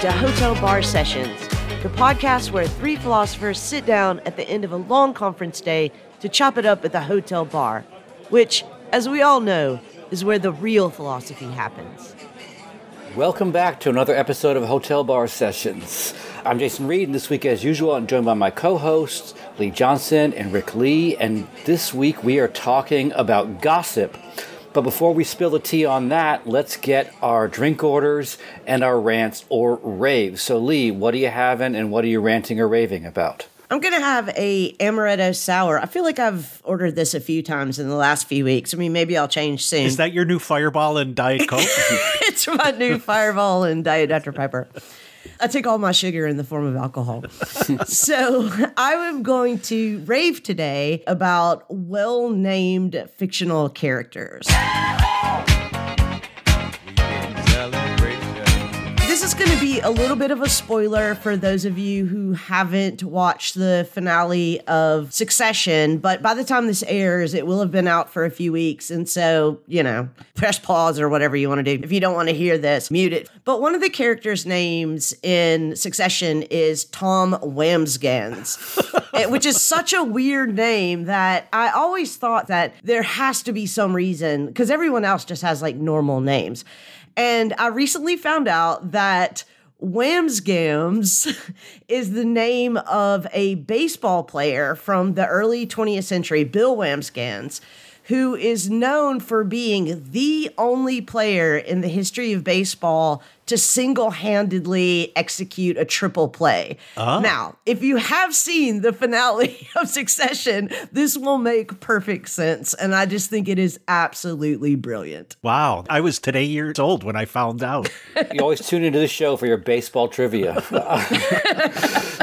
to Hotel Bar Sessions, the podcast where three philosophers sit down at the end of a long conference day to chop it up at the hotel bar, which, as we all know, is where the real philosophy happens. Welcome back to another episode of Hotel Bar Sessions. I'm Jason Read, and this week, as usual, I'm joined by my co hosts, Leigh Johnson and Rick Lee, and this week we are talking about gossip. But before we spill the tea on that, let's get our drink orders and our rants or raves. So, Leigh, what are you having and what are you ranting or raving about? I'm gonna have a amaretto sour. I feel like I've ordered this a few times in the last few weeks. I mean, maybe I'll change soon. Is that your new Fireball and Diet Coke? it's my new Fireball and Diet Dr Pepper. I take all my sugar in the form of alcohol. so I am going to rave today about well named fictional characters. Be a little bit of a spoiler for those of you who haven't watched the finale of Succession, but by the time this airs, it will have been out for a few weeks. And so, you know, press pause or whatever you want to do. If you don't want to hear this, mute it. But one of the characters' names in Succession is Tom Wambsgans, eh, which is such a weird name that I always thought that there has to be some reason because everyone else just has like normal names. And I recently found out that Wambsganss is the name of a baseball player from the early 20th century, Bill Wambsganss, who is known for being the only player in the history of baseball to single handedly execute a triple play. Ah. Now, if you have seen the finale of Succession, this will make perfect sense. And I just think it is absolutely brilliant. wow. I was today years old when I found out. You always tune into the show for your baseball trivia.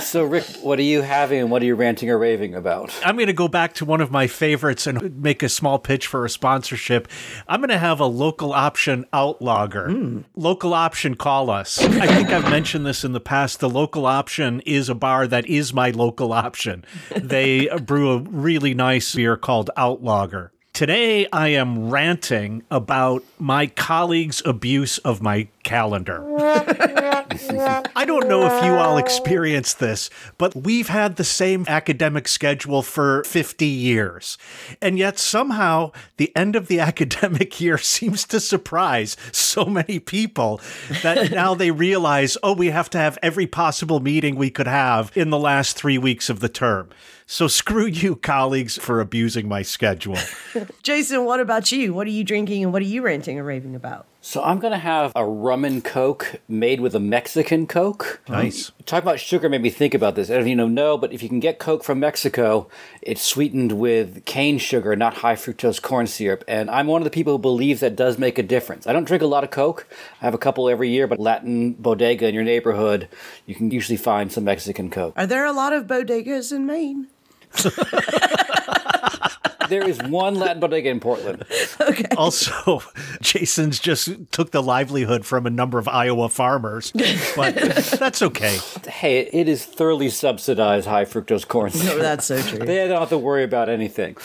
so, Rick, what are you having and what are you ranting or raving about? I'm going to go back to one of my favorites and make a small pitch for a sponsorship. I'm going to have a local option outlogger. Hmm. Local option, call us. I think I've mentioned this in the past. The local option is a bar that is my local option. They brew a really nice beer called Outlogger. Today, I am ranting about my colleagues' abuse of my calendar. I don't know if you all experienced this, but we've had the same academic schedule for 50 years. And yet somehow the end of the academic year seems to surprise so many people that now they realize, oh, we have to have every possible meeting we could have in the last three weeks of the term. So screw you, colleagues, for abusing my schedule. Jason, what about you? What are you drinking and what are you ranting or raving about? So, I'm going to have a rum and coke made with a Mexican coke. Nice. Talk about sugar made me think about this. I don't even know, no, but if you can get Coke from Mexico, it's sweetened with cane sugar, not high fructose corn syrup. And I'm one of the people who believes that does make a difference. I don't drink a lot of Coke. I have a couple every year, but Latin bodega in your neighborhood, you can usually find some Mexican Coke. Are there a lot of bodegas in Maine? there is one Latin bodega in Portland. Okay. Also, Jason's just took the livelihood from a number of Iowa farmers, but that's okay. Hey, it is thoroughly subsidized high fructose corn syrup. Oh, that's so true. They don't have to worry about anything.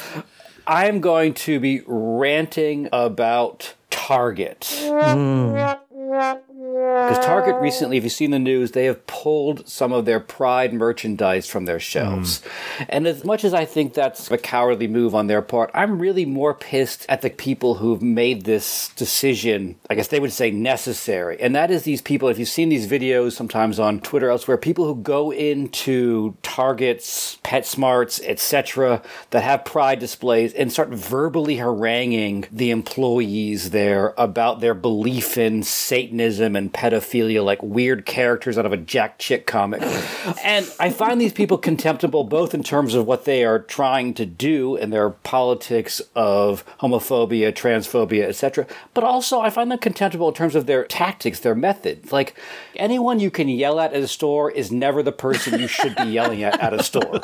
I'm going to be ranting about Target. Hmm. Because Target recently, if you've seen the news, they have pulled some of their Pride merchandise from their shelves. Mm. And as much as I think that's a cowardly move on their part, I'm really more pissed at the people who've made this decision. I guess they would say necessary. And that is these people, if you've seen these videos sometimes on Twitter elsewhere, people who go into Targets, PetSmarts, etc., that have Pride displays and start verbally haranguing the employees there about their belief in Satanism and pedophilia, like weird characters out of a Jack Chick comic. and I find these people contemptible both in terms of what they are trying to do and their politics of homophobia, transphobia, etc., but also I find them contemptible in terms of their tactics, their methods. Like anyone you can yell at at a store is never the person you should be yelling at at a store.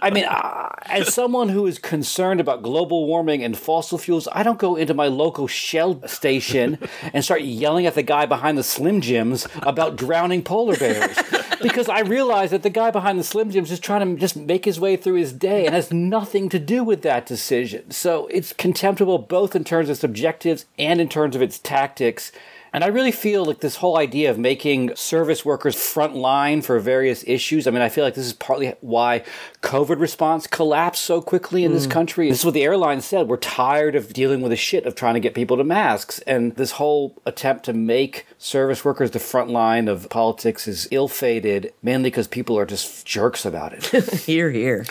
I mean, uh, as someone who is concerned about global warming and fossil fuels, I don't go into my local Shell station and start yelling at the guy behind the Slim Jims about drowning polar bears. Because I realize that the guy behind the Slim Jims is trying to just make his way through his day and has nothing to do with that decision. So it's contemptible both in terms of its objectives and in terms of its tactics. And I really feel like this whole idea of making service workers front line for various issues. I mean, I feel like this is partly why COVID response collapsed so quickly in mm. this country. This is what the airlines said. We're tired of dealing with the shit of trying to get people to masks. And this whole attempt to make service workers the front line of politics is ill fated, mainly because people are just jerks about it. here, here.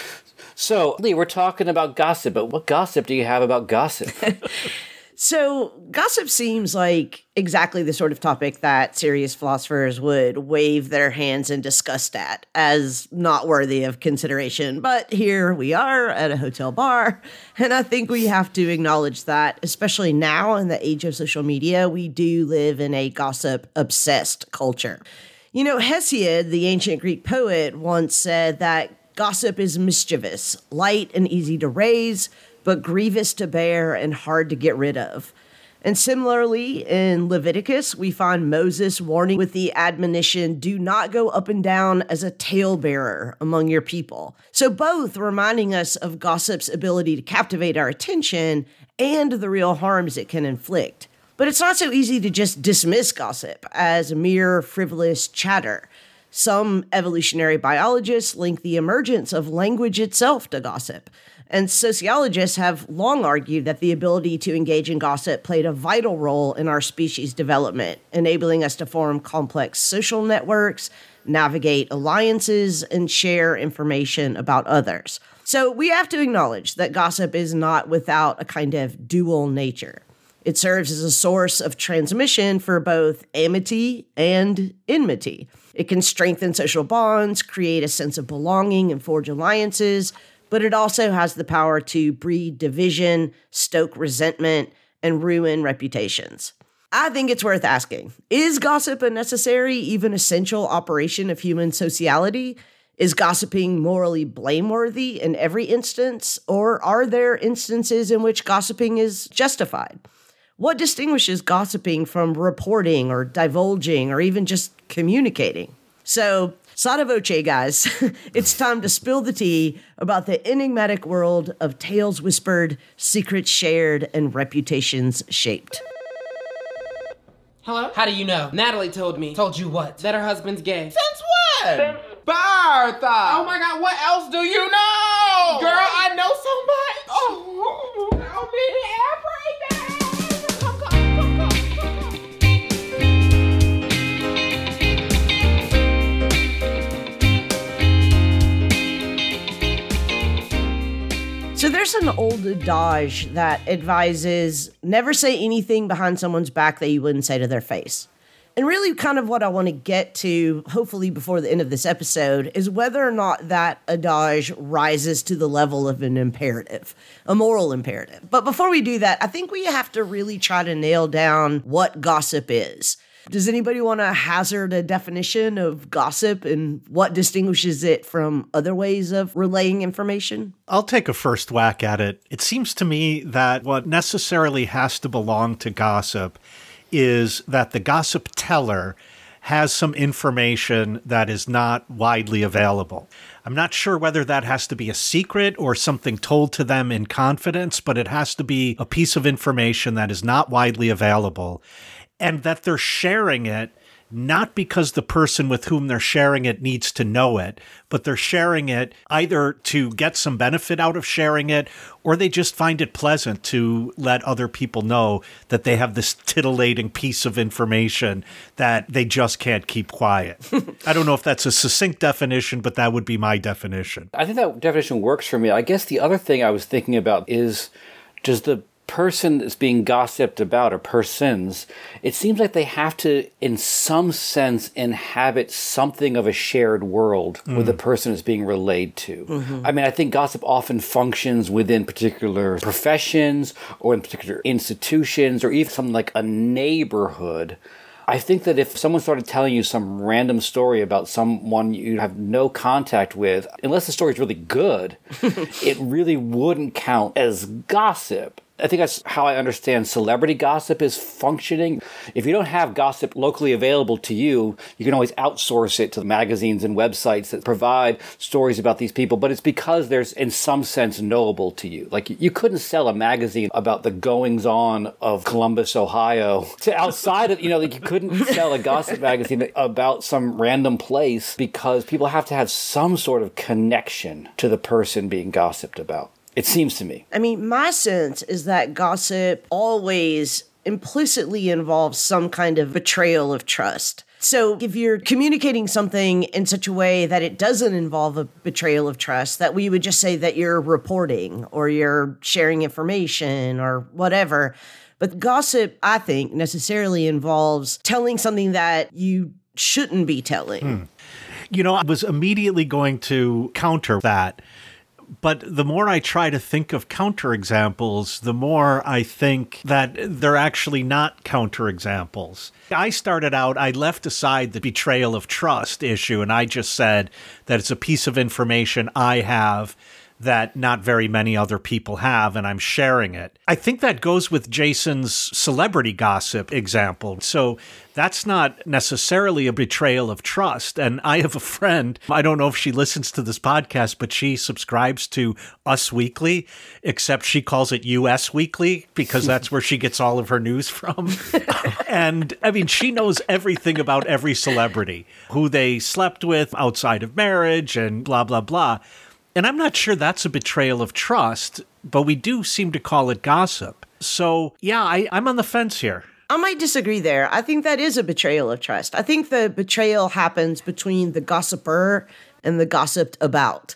So, Leigh, we're talking about gossip, but what gossip do you have about gossip? So, gossip seems like exactly the sort of topic that serious philosophers would wave their hands in disgust at as not worthy of consideration. But here we are at a hotel bar, and I think we have to acknowledge that, especially now in the age of social media, we do live in a gossip obsessed culture. You know, Hesiod, the ancient Greek poet, once said that gossip is mischievous, light and easy to raise but grievous to bear and hard to get rid of. And similarly, in Leviticus, we find Moses warning with the admonition do not go up and down as a talebearer among your people. So, both reminding us of gossip's ability to captivate our attention and the real harms it can inflict. But it's not so easy to just dismiss gossip as mere frivolous chatter. Some evolutionary biologists link the emergence of language itself to gossip. And sociologists have long argued that the ability to engage in gossip played a vital role in our species' development, enabling us to form complex social networks, navigate alliances, and share information about others. So we have to acknowledge that gossip is not without a kind of dual nature. It serves as a source of transmission for both amity and enmity. It can strengthen social bonds, create a sense of belonging, and forge alliances but it also has the power to breed division, stoke resentment, and ruin reputations. I think it's worth asking Is gossip a necessary, even essential operation of human sociality? Is gossiping morally blameworthy in every instance, or are there instances in which gossiping is justified? What distinguishes gossiping from reporting or divulging or even just communicating? So, Sotto voce, guys. it's time to spill the tea about the enigmatic world of tales whispered, secrets shared, and reputations shaped. Hello? How do you know? Natalie told me. Told you what? That her husband's gay. Since when? Since Bertha. Oh my god, what else do you know? Girl, I know so much. Oh, I'll be everything. So there's an old adage that advises never say anything behind someone's back that you wouldn't say to their face. And really, kind of what I want to get to, hopefully before the end of this episode, is whether or not that adage rises to the level of an imperative, a moral imperative. But before we do that, I think we have to really try to nail down what gossip is. Does anybody want to hazard a definition of gossip and what distinguishes it from other ways of relaying information? I'll take a first whack at it. It seems to me that what necessarily has to belong to gossip is that the gossip teller has some information that is not widely available. I'm not sure whether that has to be a secret or something told to them in confidence, but it has to be a piece of information that is not widely available and that they're sharing it not because the person with whom they're sharing it needs to know it, but they're sharing it either to get some benefit out of sharing it or they just find it pleasant to let other people know that they have this titillating piece of information that they just can't keep quiet. I don't know if that's a succinct definition, but that would be my definition. I think that definition works for me. I guess the other thing I was thinking about is does the person that's being gossiped about or persons, it seems like they have to, in some sense, inhabit something of a shared world mm. with the person is being relayed to. Mm-hmm. I mean, I think gossip often functions within particular professions or in particular institutions or even something like a neighborhood. I think that if someone started telling you some random story about someone you have no contact with, unless the story is really good, it really wouldn't count as gossip I think that's how I understand celebrity gossip is functioning. If you don't have gossip locally available to you, you can always outsource it to magazines and websites that provide stories about these people, but it's because there's in some sense knowable to you. Like you couldn't sell a magazine about the goings on of Columbus, Ohio to outside of, you know, like you couldn't sell a gossip magazine about some random place because people have to have some sort of connection to the person being gossiped about. It seems to me. I mean, my sense is that gossip always implicitly involves some kind of betrayal of trust. So, if you're communicating something in such a way that it doesn't involve a betrayal of trust, that we would just say that you're reporting or you're sharing information or whatever. But gossip, I think, necessarily involves telling something that you shouldn't be telling. Hmm. You know, I was immediately going to counter that. But the more I try to think of counterexamples, the more I think that they're actually not counterexamples. I started out, I left aside the betrayal of trust issue, and I just said that it's a piece of information I have that not very many other people have, and I'm sharing it. I think that goes with Jason's celebrity gossip example. So that's not necessarily a betrayal of trust. And I have a friend, I don't know if she listens to this podcast, but she subscribes to Us Weekly, except she calls it US Weekly because that's where she gets all of her news from. and I mean, she knows everything about every celebrity, who they slept with outside of marriage and blah, blah, blah. And I'm not sure that's a betrayal of trust, but we do seem to call it gossip. So, yeah, I, I'm on the fence here. I might disagree there. I think that is a betrayal of trust. I think the betrayal happens between the gossiper and the gossiped about.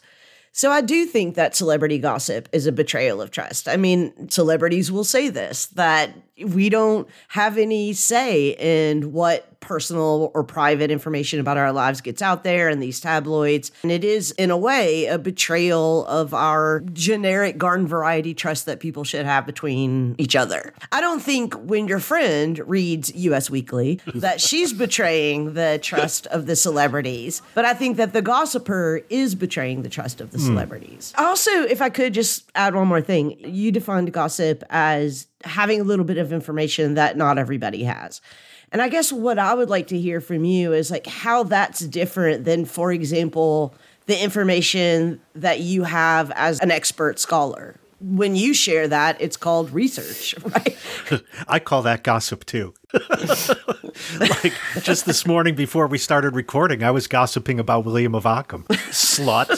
So I do think that celebrity gossip is a betrayal of trust. I mean, celebrities will say this that we don't have any say in what personal or private information about our lives gets out there in these tabloids. And it is, in a way, a betrayal of our generic garden variety trust that people should have between each other. I don't think when your friend reads US Weekly that she's betraying the trust of the celebrities, but I think that the gossiper is betraying the trust of the hmm. celebrities. Also, if I could just add one more thing, you defined gossip as having a little bit of information that not everybody has. And I guess what I would like to hear from you is like how that's different than, for example, the information that you have as an expert scholar. When you share that, it's called research, right? I call that gossip too. like just this morning before we started recording, I was gossiping about William of Ockham. Slut.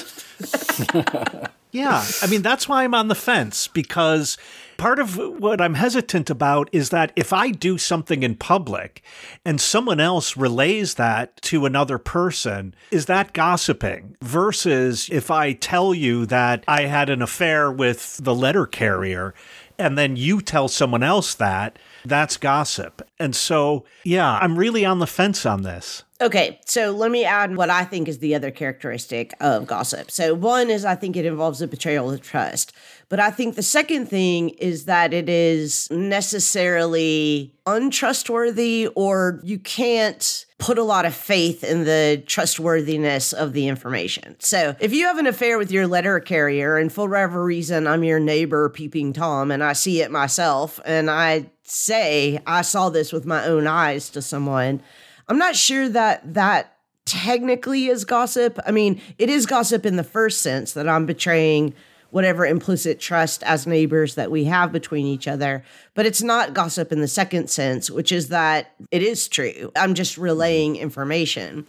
yeah, I mean, that's why I'm on the fence because part of what I'm hesitant about is that if I do something in public and someone else relays that to another person, is that gossiping? Versus if I tell you that I had an affair with the letter carrier and then you tell someone else that, that's gossip. And so, yeah, I'm really on the fence on this. Okay, so let me add what I think is the other characteristic of gossip. So, one is I think it involves a betrayal of trust. But I think the second thing is that it is necessarily untrustworthy or you can't put a lot of faith in the trustworthiness of the information. So if you have an affair with your letter carrier and for whatever reason I'm your neighbor peeping Tom and I see it myself and I say I saw this with my own eyes to someone, I'm not sure that that technically is gossip. I mean, it is gossip in the first sense that I'm betraying whatever implicit trust as neighbors that we have between each other. But it's not gossip in the second sense, which is that it is true. I'm just relaying information.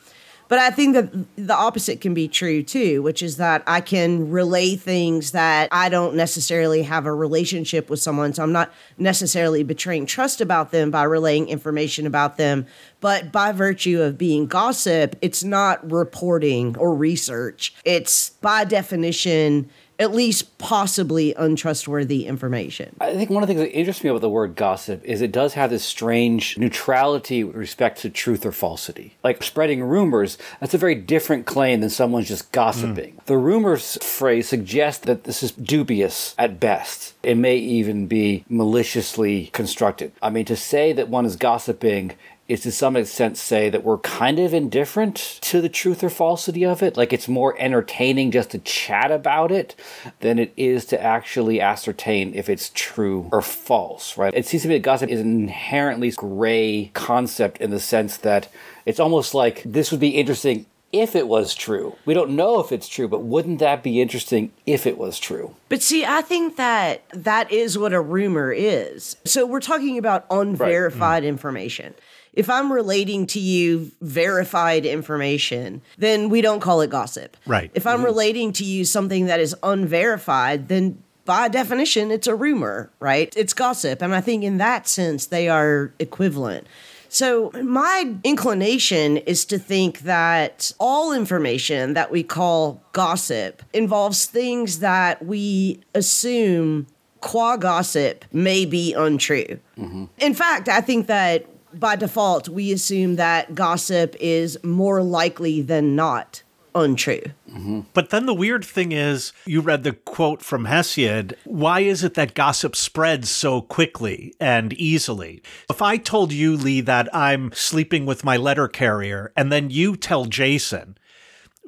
But I think that the opposite can be true too, which is that I can relay things that I don't necessarily have a relationship with someone. So I'm not necessarily betraying trust about them by relaying information about them. But by virtue of being gossip, it's not reporting or research. It's by definition, at least possibly untrustworthy information. I think one of the things that interests me about the word gossip is it does have this strange neutrality with respect to truth or falsity. Like spreading rumors, that's a very different claim than someone's just gossiping. The rumors phrase suggests that this is dubious at best. It may even be maliciously constructed. I mean, to say that one is gossiping is to some extent say that we're kind of indifferent to the truth or falsity of it. Like it's more entertaining just to chat about it than it is to actually ascertain if it's true or false, right? It seems to me that gossip is an inherently gray concept in the sense that it's almost like this would be interesting if it was true. We don't know if it's true, but wouldn't that be interesting if it was true? But see, I think that that is what a rumor is. So we're talking about unverified information. If I'm relating to you verified information, then we don't call it gossip. Right. If I'm mm-hmm. relating to you something that is unverified, then by definition, it's a rumor, right? It's gossip. And I think in that sense, they are equivalent. So, my inclination is to think that all information that we call gossip involves things that we assume qua gossip may be untrue. Mm-hmm. In fact, I think that by default, we assume that gossip is more likely than not untrue. Mm-hmm. But then the weird thing is, you read the quote from Hesiod. Why is it that gossip spreads so quickly and easily? If I told you, Leigh, that I'm sleeping with my letter carrier, and then you tell Jason,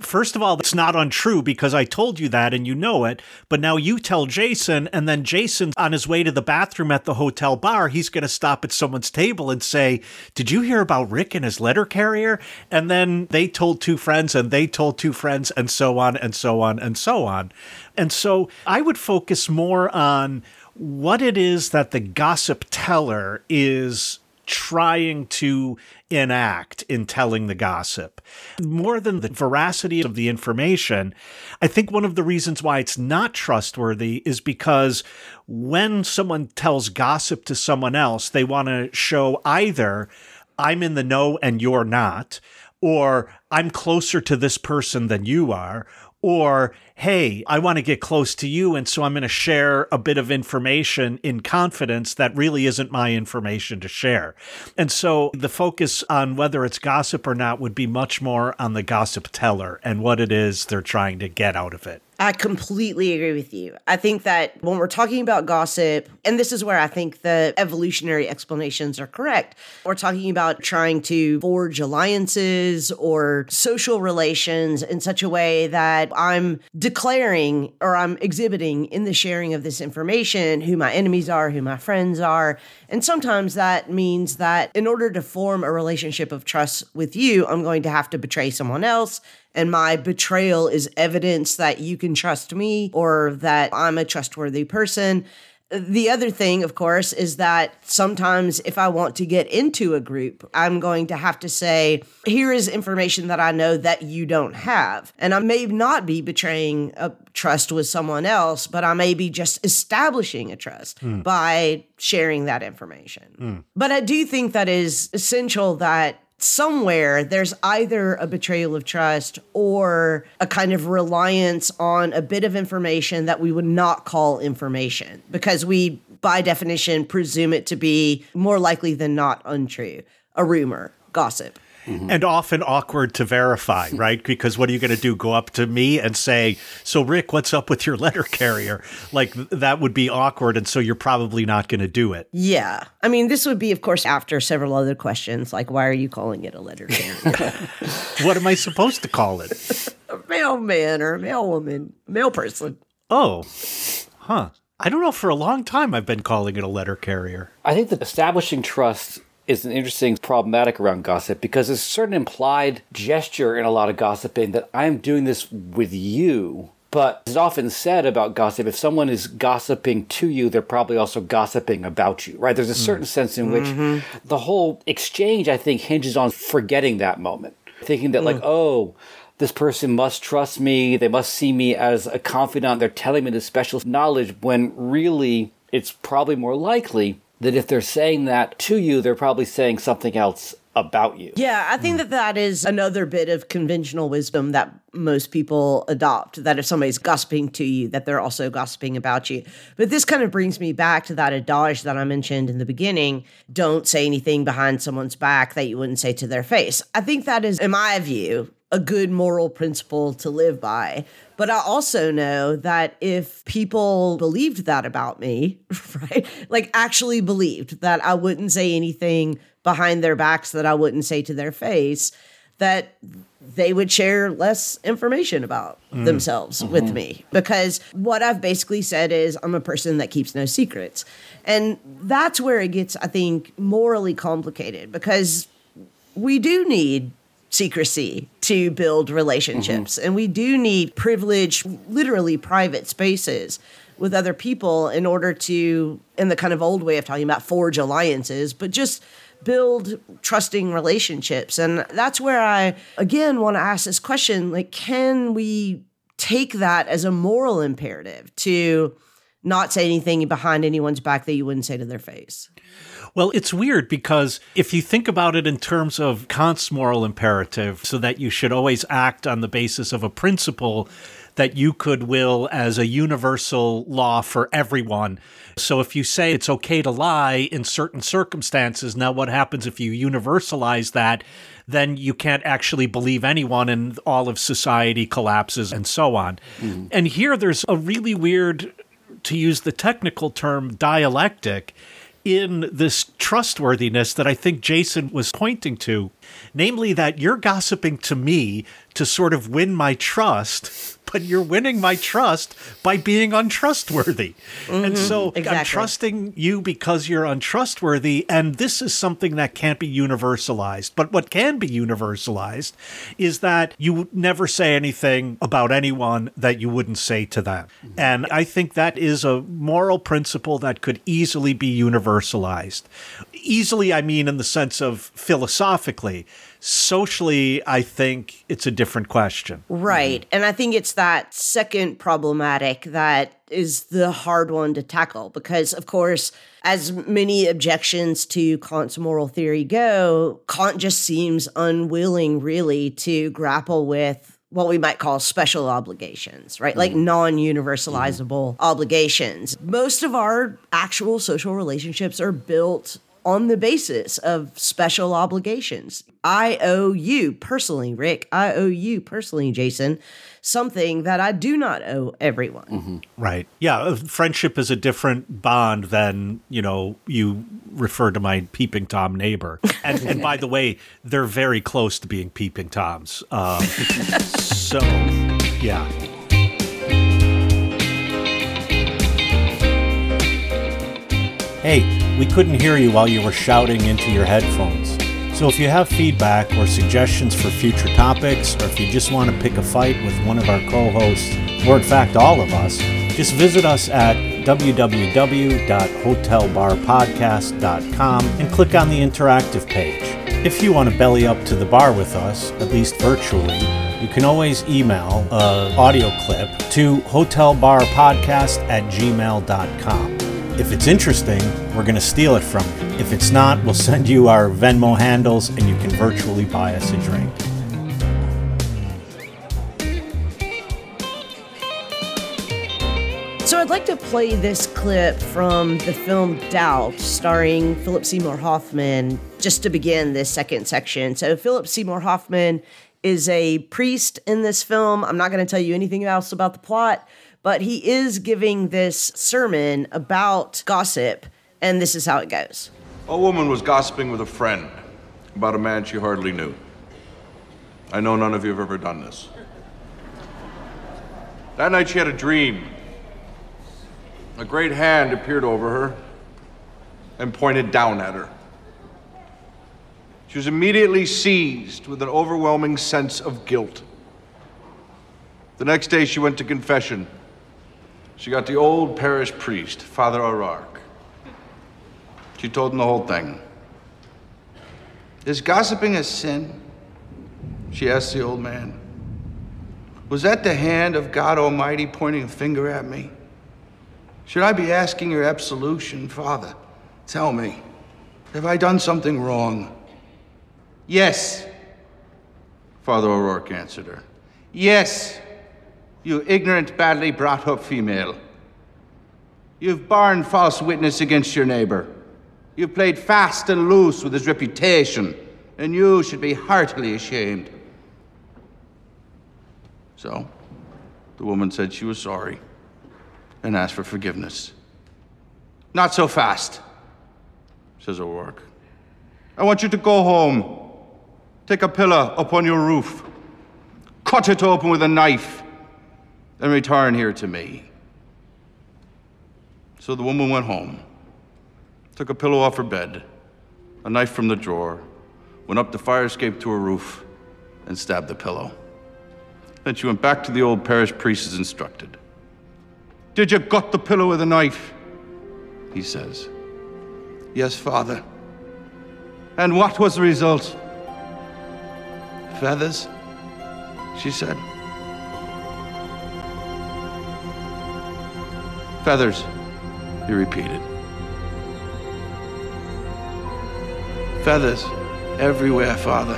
First of all, that's not untrue because I told you that and you know it. But now you tell Jason, and then Jason's on his way to the bathroom at the hotel bar. He's going to stop at someone's table and say, Did you hear about Rick and his letter carrier? And then they told two friends, and they told two friends, and so on, and so on, and so on. And so I would focus more on what it is that the gossip teller is trying to enact in telling the gossip. More than the veracity of the information, I think one of the reasons why it's not trustworthy is because when someone tells gossip to someone else, they want to show either I'm in the know and you're not, or I'm closer to this person than you are, or hey, I want to get close to you, and so I'm going to share a bit of information in confidence that really isn't my information to share. And so the focus on whether it's gossip or not would be much more on the gossip teller and what it is they're trying to get out of it. I completely agree with you. I think that when we're talking about gossip, and this is where I think the evolutionary explanations are correct, we're talking about trying to forge alliances or social relations in such a way that I'm declaring or I'm exhibiting in the sharing of this information who my enemies are, who my friends are. And sometimes that means that in order to form a relationship of trust with you, I'm going to have to betray someone else and my betrayal is evidence that you can trust me or that I'm a trustworthy person. The other thing, of course, is that sometimes if I want to get into a group, I'm going to have to say, here is information that I know that you don't have. And I may not be betraying a trust with someone else, but I may be just establishing a trust hmm. by sharing that information. Hmm. But I do think that is essential that somewhere there's either a betrayal of trust or a kind of reliance on a bit of information that we would not call information because we by definition presume it to be more likely than not untrue a rumor gossip Mm-hmm. And often awkward to verify, right? Because what are you going to do? Go up to me and say, So, Rick, what's up with your letter carrier? Like, that would be awkward. And so you're probably not going to do it. yeah i mean this would be of course after several other questions like why are you calling it a letter carrier What am I supposed to call it? a mailman or a mailwoman mail person Oh, huh. I don't know. For a long time, I've been calling it a letter carrier. I think that establishing trust is an interesting problematic around gossip because there's a certain implied gesture in a lot of gossiping that I'm doing this with you. But it's often said about gossip, if someone is gossiping to you, they're probably also gossiping about you, right? There's a mm-hmm. certain sense in which mm-hmm. the whole exchange, I think, hinges on forgetting that moment. Thinking that, like, mm. oh, this person must trust me. They must see me as a confidant. They're telling me this special knowledge when really it's probably more likely that if they're saying that to you, they're probably saying something else about you. Yeah, I think that that is another bit of conventional wisdom that most people adopt that if somebody's gossiping to you, that they're also gossiping about you. But this kind of brings me back to that adage that I mentioned in the beginning don't say anything behind someone's back that you wouldn't say to their face. I think that is, in my view, a good moral principle to live by. But I also know that if people believed that about me, right, like actually believed that I wouldn't say anything behind their backs that I wouldn't say to their face, that they would share less information about mm. themselves mm-hmm. with me because what I've basically said is I'm a person that keeps no secrets. And that's where it gets, I think, morally complicated because we do need secrecy to build relationships mm-hmm. and we do need privileged, literally private spaces with other people in order to, in the kind of old way of talking about forge alliances, but just build trusting relationships. And that's where I, again, want to ask this question like, can we take that as a moral imperative to not say anything behind anyone's back that you wouldn't say to their face? Well, it's weird because if you think about it in terms of Kant's moral imperative, so that you should always act on the basis of a principle that you could will as a universal law for everyone. So if you say it's okay to lie in certain circumstances, now what happens if you universalize that? Then you can't actually believe anyone and all of society collapses and so on. Mm-hmm. And here there's a really weird, to use the technical term, dialectic in this trustworthiness that I think Jason was pointing to, namely that you're gossiping to me to sort of win my trust, but you're winning my trust by being untrustworthy. And mm-hmm. so I'm trusting you because you're untrustworthy, and this is something that can't be universalized. But what can be universalized is that you never say anything about anyone that you wouldn't say to them. Mm-hmm. And I think that is a moral principle that could easily be universalized. Easily, I mean, in the sense of philosophically. Socially, I think it's a different question. Right. And I think it's that second problematic that is the hard one to tackle because, of course, as many objections to Kant's moral theory go, Kant just seems unwilling, really, to grapple with what we might call special obligations, right? Like mm-hmm. non universalizable mm-hmm. obligations. Most of our actual social relationships are built on the basis of special obligations. I owe you personally, Rick, I owe you personally, Jason, something that I do not owe everyone. Right. Yeah. uh, Friendship is a different bond than, you know, you refer to my peeping Tom neighbor. And, and by the way, they're very close to being peeping Toms. Um, so, yeah. Hey, we couldn't hear you while you were shouting into your headphones. So if you have feedback or suggestions for future topics, or if you just want to pick a fight with one of our co hosts, or in fact all of us, just visit us at www.hotelbarpodcast.com and click on the interactive page. If you want to belly up to the bar with us, at least virtually, you can always email an audio clip to hotelbarpodcast at gmail.com. If it's interesting, we're going to steal it from you. If it's not, we'll send you our Venmo handles and you can virtually buy us a drink. So I'd like to play this clip from the film Doubt, starring Philip Seymour Hoffman, just to begin this second section. So Philip Seymour Hoffman is a priest in this film. I'm not going to tell you anything else about the plot, but he is giving this sermon about gossip, and this is how it goes. A woman was gossiping with a friend about a man she hardly knew. I know none of you have ever done this. That night she had a dream. A great hand appeared over her and pointed down at her. She was immediately seized with an overwhelming sense of guilt. The next day she went to confession. She got the old parish priest, Father O'Rourke. She told him the whole thing. Is gossiping a sin? She asked the old man. Was that the hand of God Almighty pointing a finger at me? Should I be asking your absolution, Father? Tell me, have I done something wrong? Yes, Father O'Rourke answered her. Yes, you ignorant, badly brought up female. You've borne false witness against your neighbor. You've played fast and loose with his reputation, and you should be heartily ashamed. So, the woman said she was sorry and asked for forgiveness. Not so fast, says O'Rourke. I want you to go home. Take a pillar up on your roof. Cut it open with a knife. Then return here to me. So the woman went home, took a pillow off her bed, a knife from the drawer, went up the fire escape to her roof, and stabbed the pillow. Then she went back to the old parish priest as instructed. Did you gut the pillow with a knife? He says. Yes, father. And what was the result? Feathers, she said. Feathers, he repeated. Feathers everywhere, father.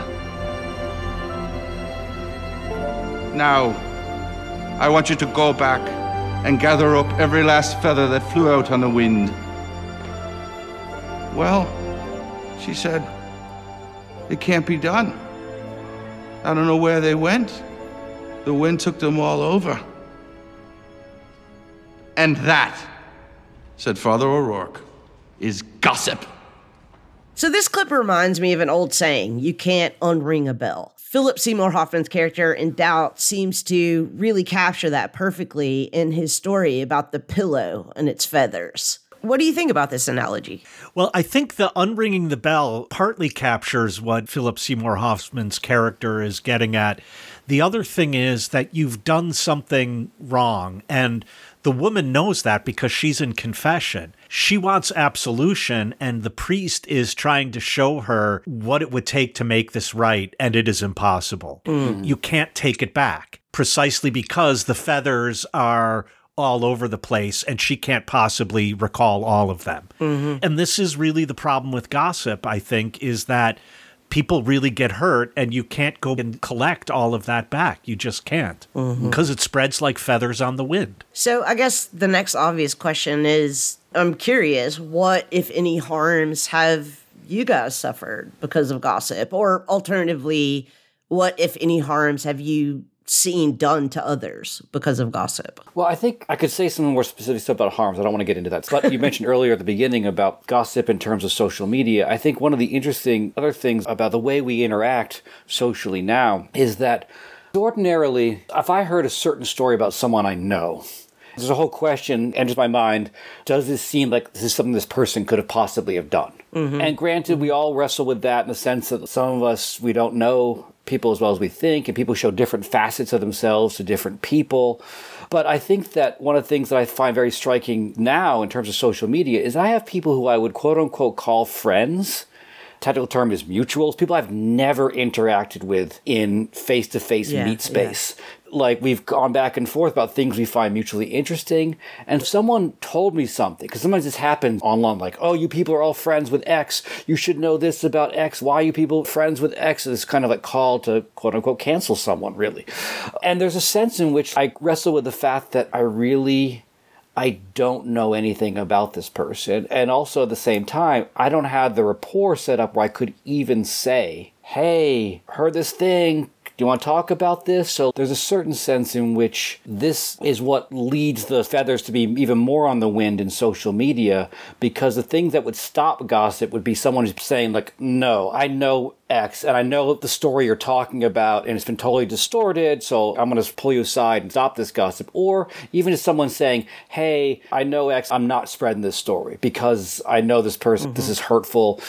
Now, I want you to go back and gather up every last feather that flew out on the wind. Well, she said, it can't be done. I don't know where they went. The wind took them all over. And that, said Father O'Rourke, is gossip. So this clip reminds me of an old saying, you can't unring a bell. Philip Seymour Hoffman's character in Doubt seems to really capture that perfectly in his story about the pillow and its feathers. What do you think about this analogy? Well, I think the unringing the bell partly captures what Philip Seymour Hoffman's character is getting at. The other thing is that you've done something wrong, and the woman knows that because she's in confession. She wants absolution, and the priest is trying to show her what it would take to make this right, and it is impossible. Mm. You can't take it back precisely because the feathers are all over the place and she can't possibly recall all of them. Mm-hmm. And this is really the problem with gossip, I think, is that people really get hurt and you can't go and collect all of that back. You just can't mm-hmm. because it spreads like feathers on the wind. So I guess the next obvious question is I'm curious, what, if any, harms have you guys suffered because of gossip? Or alternatively, what, if any, harms have you seen done to others because of gossip? Well, I think I could say some more specific stuff about harms. I don't want to get into that. But you mentioned earlier at the beginning about gossip in terms of social media. I think one of the interesting other things about the way we interact socially now is that ordinarily, if I heard a certain story about someone I know, there's a whole question enters my mind does this seem like this is something this person could have possibly have done? Mm-hmm. And granted we all wrestle with that in the sense that some of us we don't know people as well as we think and people show different facets of themselves to different people. But i think that one of the things that i find very striking now in terms of social media is i have people who i would quote unquote call friends technical term is mutuals. People i've never interacted with in face-to-face Yeah, meet yeah. space. Like we've gone back and forth about things we find mutually interesting and someone told me something because sometimes this happens online like oh you people are all friends with x. You should know this about x. Why are you people friends with x? It's kind of like call to quote unquote cancel someone really. And there's a sense in which i wrestle with the fact that i really I don't know anything about this person. And also at the same time, I don't have the rapport set up where I could even say, hey, heard this thing. Do you want to talk about this? So there's a certain sense in which this is what leads the feathers to be even more on the wind in social media because the thing that would stop gossip would be someone who's saying, like, no, I know X and I know the story you're talking about and it's been totally distorted, so I'm going to pull you aside and stop this gossip. Or even if someone saying, hey, I know X, I'm not spreading this story because I know this person, this mm-hmm. is hurtful,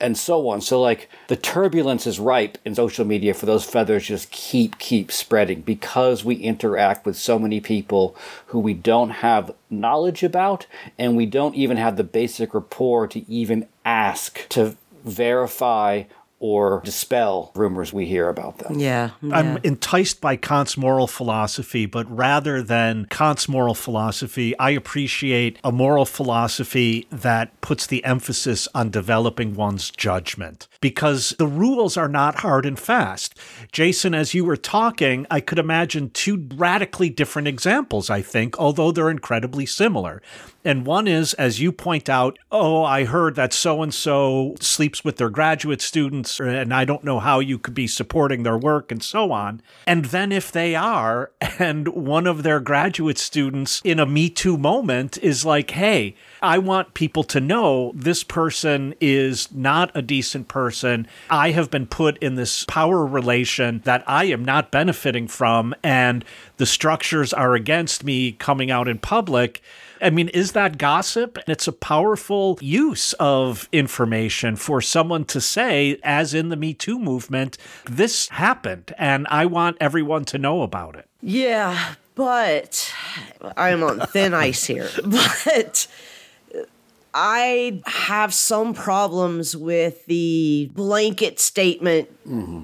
and so on. So, like, the turbulence is ripe in social media for those feathers just keep, keep spreading because we interact with so many people who we don't have knowledge about and we don't even have the basic rapport to even ask to verify or dispel rumors we hear about them. Yeah. I'm enticed by Kant's moral philosophy, but rather than Kant's moral philosophy, I appreciate a moral philosophy that puts the emphasis on developing one's judgment. Because the rules are not hard and fast. Jason, as you were talking, I could imagine two radically different examples, I think, although they're incredibly similar. And one is, as you point out, oh, I heard that so and so sleeps with their graduate students and I don't know how you could be supporting their work and so on. And then if they are, and one of their graduate students in a Me Too moment is like, hey, I want people to know this person is not a decent person. I have been put in this power relation that I am not benefiting from, and the structures are against me coming out in public. I mean, is that gossip? And It's a powerful use of information for someone to say, as in the Me Too movement, this happened, and I want everyone to know about it. Yeah, but I'm on thin ice here. But I have some problems with the blanket statement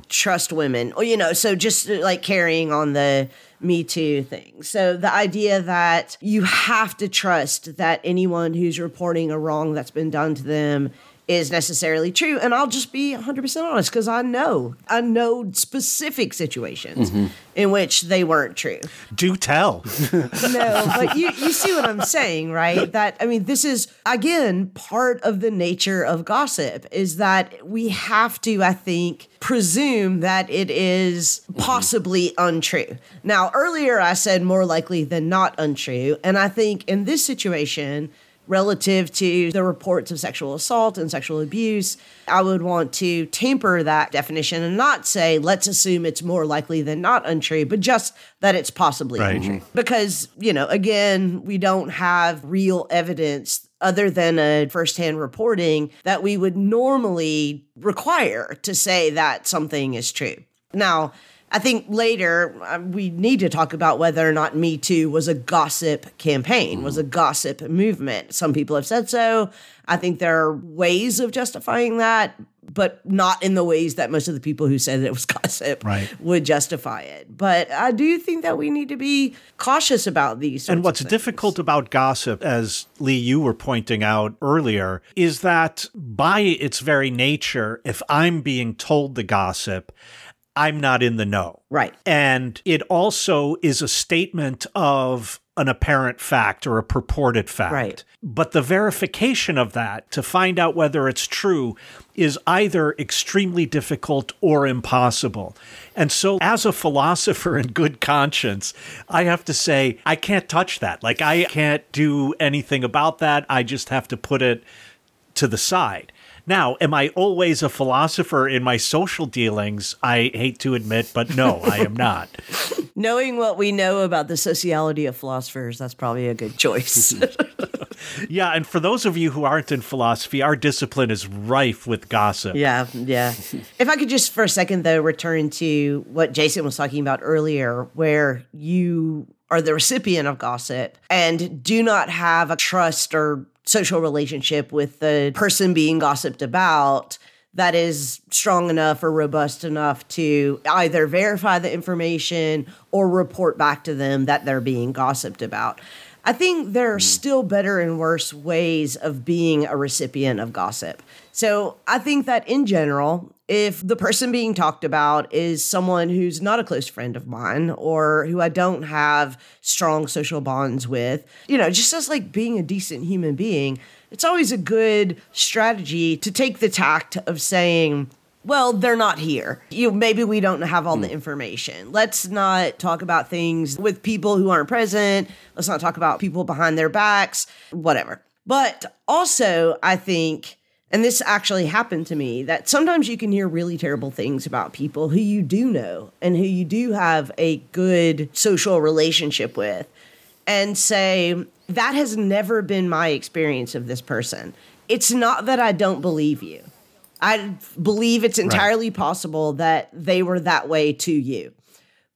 trust women. Or you know, so just uh, like carrying on the me Too thing. So the idea that you have to trust that anyone who's reporting a wrong that's been done to them is necessarily true. And I'll just be 100% honest because I know, I know specific situations mm-hmm. in which they weren't true. Do tell. No, but you, you see what I'm saying, right? That, I mean, this is, again, part of the nature of gossip is that we have to, I think, presume that it is mm-hmm. possibly untrue. Now, earlier I said more likely than not untrue. And I think in this situation, relative to the reports of sexual assault and sexual abuse, I would want to tamper that definition and not say, let's assume it's more likely than not untrue, but just that it's possibly Right. untrue. Because, you know, again, we don't have real evidence other than a firsthand reporting that we would normally require to say that something is true. Now, I think later uh, we need to talk about whether or not Me Too was a gossip campaign, was a gossip movement. Some people have said so. I think there are ways of justifying that, but not in the ways that most of the people who said it was gossip Right. would justify it. But I do think that we need to be cautious about these. And what's difficult about gossip, as Leigh, you were pointing out earlier, is that by its very nature, if I'm being told the gossip, I'm not in the know. Right. And it also is a statement of an apparent fact or a purported fact. Right. But the verification of that to find out whether it's true is either extremely difficult or impossible. And so, as a philosopher in good conscience, I have to say, I can't touch that. Like, I can't do anything about that. I just have to put it to the side. Now, am I always a philosopher in my social dealings? I hate to admit, but no, I am not. Knowing what we know about the sociology of philosophers, that's probably a good choice. Yeah, and for those of you who aren't in philosophy, our discipline is rife with gossip. Yeah, yeah. if I could just for a second though return to what Jason was talking about earlier, where you are the recipient of gossip and do not have a trust or social relationship with the person being gossiped about that is strong enough or robust enough to either verify the information or report back to them that they're being gossiped about. I think there are hmm. still better and worse ways of being a recipient of gossip. So I think that in general, if the person being talked about is someone who's not a close friend of mine or who I don't have strong social bonds with, you know, just as like being a decent human being, it's always a good strategy to take the tact of saying, well, they're not here. You maybe we don't have all the hmm. information. Let's not talk about things with people who aren't present. Let's not talk about people behind their backs, whatever. But also, I think and this actually happened to me that sometimes you can hear really terrible things about people who you do know and who you do have a good social relationship with and say that has never been my experience of this person. It's not that I don't believe you. I believe it's entirely possible that they were that way to you.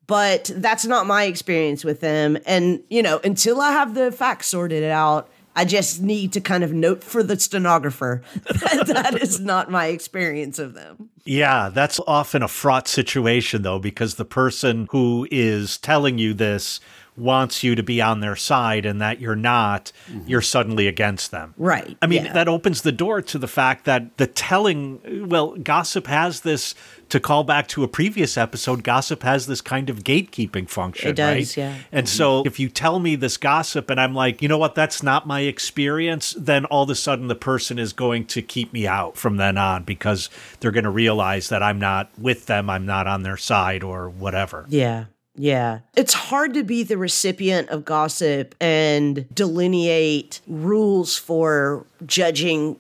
But that's not my experience with them. And, you know, until I have the facts sorted out, I just need to kind of note for the stenographer that that is not my experience of them. Yeah, that's often a fraught situation, though, because the person who is telling you this wants you to be on their side and that you're not, mm-hmm. you're suddenly against them. Right, I mean, yeah. that opens the door to the fact that the telling, well, gossip has this, to call back to a previous episode, gossip has this kind of gatekeeping function, It does, right? yeah. And mm-hmm. so if you tell me this gossip and I'm like, you know what, that's not my experience, then all of a sudden the person is going to keep me out from then on because they're going to realize that I'm not with them, I'm not on their side or whatever. Yeah. Yeah. It's hard to be the recipient of gossip and delineate rules for judging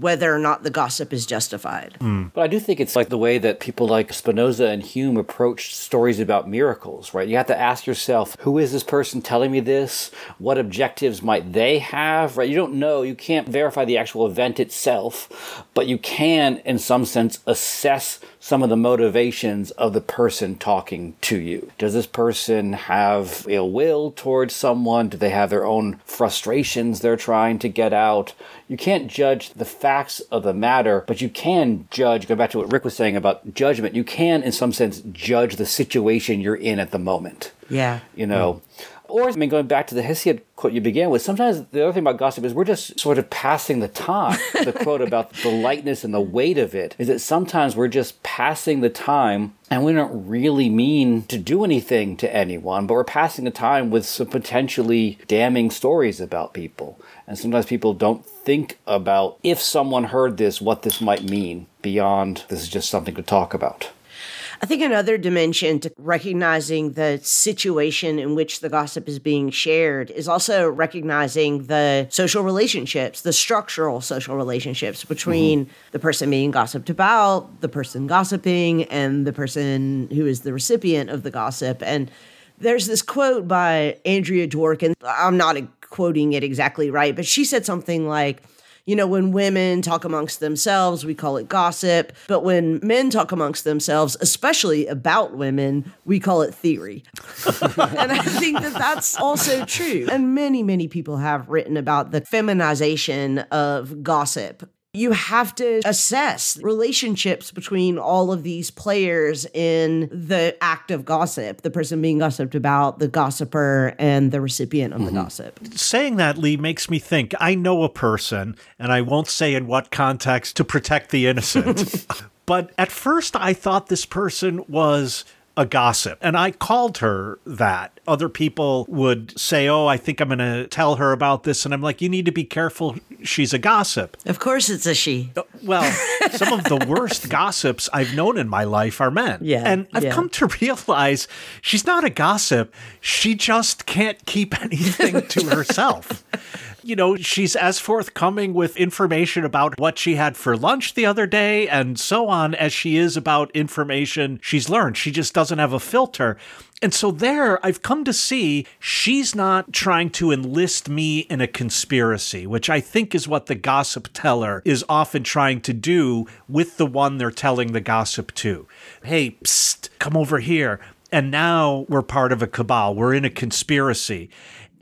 whether or not the gossip is justified. Hmm. But I do think it's like the way that people like Spinoza and Hume approached stories about miracles, right? You have to ask yourself, who is this person telling me this? What objectives might they have, right? You don't know, you can't verify the actual event itself, but you can, in some sense, assess some of the motivations of the person talking to you. Does this person have ill will towards someone? Do they have their own frustrations they're trying to get out? You can't judge the facts of the matter, but you can judge, go back to what Rick was saying about judgment, you can, in some sense, judge the situation you're in at the moment Yeah. you know. Or, I mean, going back to the Hesiod quote you began with, sometimes the other thing about gossip is we're just sort of passing the time. the quote about the lightness and the weight of it is that sometimes we're just passing the time and we don't really mean to do anything to anyone, but we're passing the time with some potentially damning stories about people. And sometimes people don't think about if someone heard this, what this might mean beyond this is just something to talk about. I think another dimension to recognizing the situation in which the gossip is being shared is also recognizing the social relationships, the structural social relationships mm-hmm. between the person being gossiped about, the person gossiping, and the person who is the recipient of the gossip. And there's this quote by Andrea Dworkin. I'm not quoting it exactly right, but she said something like, you know, when women talk amongst themselves, we call it gossip. But when men talk amongst themselves, especially about women, we call it theory. and I think that that's also true. And many, many people have written about the feminization of gossip. You have to assess relationships between all of these players in the act of gossip the person being gossiped about, the gossiper, and the recipient of the mm-hmm. gossip. Saying that, Leigh, makes me think I know a person, and I won't say in what context to protect the innocent. but at first, I thought this person was a gossip, and I called her that. Other people would say, Oh, I think I'm going to tell her about this. And I'm like, You need to be careful. She's a gossip. Of course, it's a she. Uh, well, some of the worst gossips I've known in my life are men. Yeah, And I've yeah. come to realize she's not a gossip. She just can't keep anything to herself. You know, she's as forthcoming with information about what she had for lunch the other day and so on as she is about information she's learned. She just doesn't have a filter. And so there, I've come to see she's not trying to enlist me in a conspiracy, which I think is what the gossip teller is often trying to do with the one they're telling the gossip to. Hey, psst, come over here. And now we're part of a cabal, we're in a conspiracy.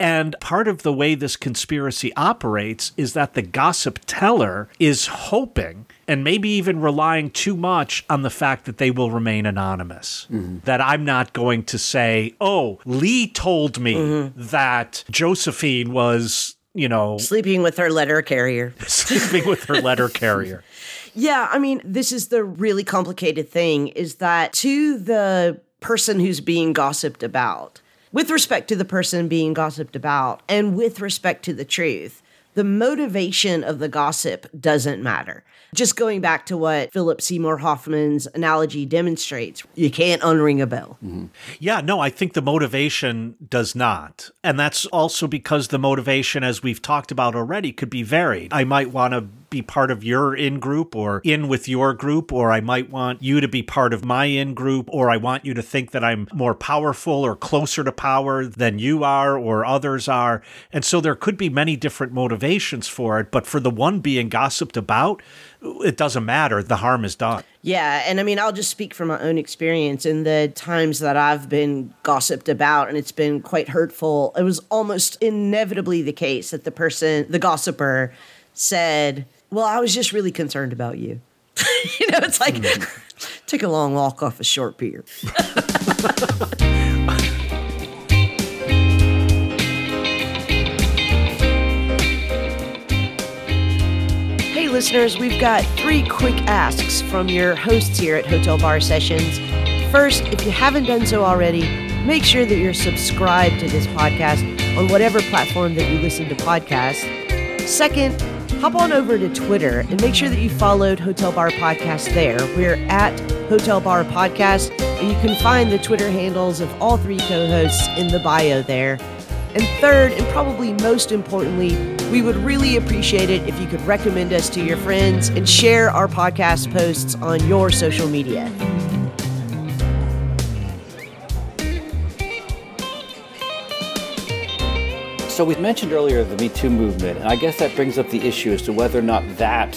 And part of the way this conspiracy operates is that the gossip teller is hoping and maybe even relying too much on the fact that they will remain anonymous. Mm-hmm. That I'm not going to say, oh, Leigh told me mm-hmm. that Josephine was, you know, Sleeping with her letter carrier. sleeping with her letter carrier. Yeah, I mean, this is the really complicated thing is that to the person who's being gossiped about, with respect to the person being gossiped about, and with respect to the truth, the motivation of the gossip doesn't matter. Just going back to what Philip Seymour Hoffman's analogy demonstrates, you can't unring a bell. Mm-hmm. Yeah, no, I think the motivation does not. And that's also because the motivation, as we've talked about already, could be varied. I might want to be part of your in group or in with your group, or I might want you to be part of my in group, or I want you to think that I'm more powerful or closer to power than you are or others are. And so there could be many different motivations for it. But for the one being gossiped about, it doesn't matter. The harm is done. Yeah, and I mean, I'll just speak from my own experience in the times that I've been gossiped about, and it's been quite hurtful. It was almost inevitably the case that the person, the gossiper, said, well, I was just really concerned about you. you know, it's like, mm. take a long walk off a short pier. hey, listeners, we've got three quick asks from your hosts here at Hotel Bar Sessions. First, if you haven't done so already, make sure that you're subscribed to this podcast on whatever platform that you listen to podcasts. Second, hop on over to Twitter and make sure that you followed Hotel Bar Podcast there. We're at Hotel Bar Podcast, and you can find the Twitter handles of all three co hosts in the bio there. And third, and probably most importantly, we would really appreciate it if you could recommend us to your friends and share our podcast posts on your social media. So we mentioned earlier the Me Too movement, and I guess that brings up the issue as to whether or not that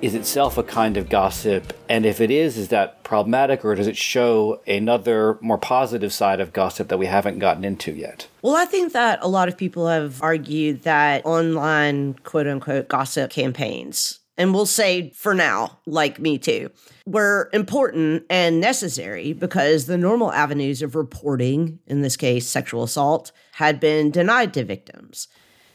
is itself a kind of gossip, and if it is, is that problematic, or does it show another more positive side of gossip that we haven't gotten into yet? Well, I think that a lot of people have argued that online quote unquote gossip campaigns, and we'll say for now, like Me Too, were important and necessary because the normal avenues of reporting, in this case, sexual assault, had been denied to victims.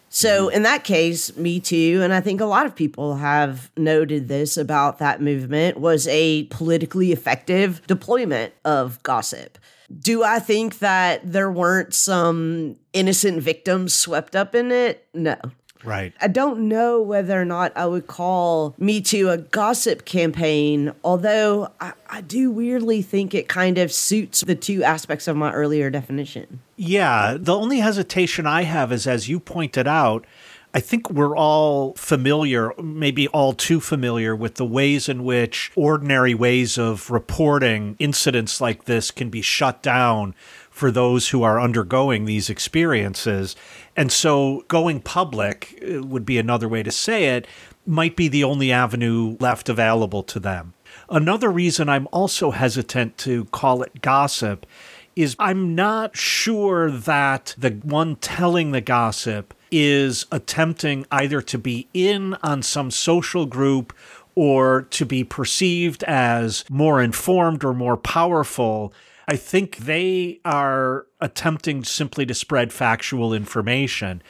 So, mm-hmm. in that case, Me Too, and I think a lot of people have noted this about that movement, was a politically effective deployment of gossip. Do I think that there weren't some innocent victims swept up in it? No. Right. I don't know whether or not I would call Me Too a gossip campaign, although I, I, do weirdly think it kind of suits the two aspects of my earlier definition. Yeah. The only hesitation I have is, as you pointed out, I think we're all familiar, maybe all too familiar, with the ways in which ordinary ways of reporting incidents like this can be shut down for those who are undergoing these experiences. And so going public uh, would be another way to say it, might be the only avenue left available to them. Another reason I'm also hesitant to call it gossip is I'm not sure that the one telling the gossip is attempting either to be in on some social group or to be perceived as more informed or more powerful I think they are attempting simply to spread factual information.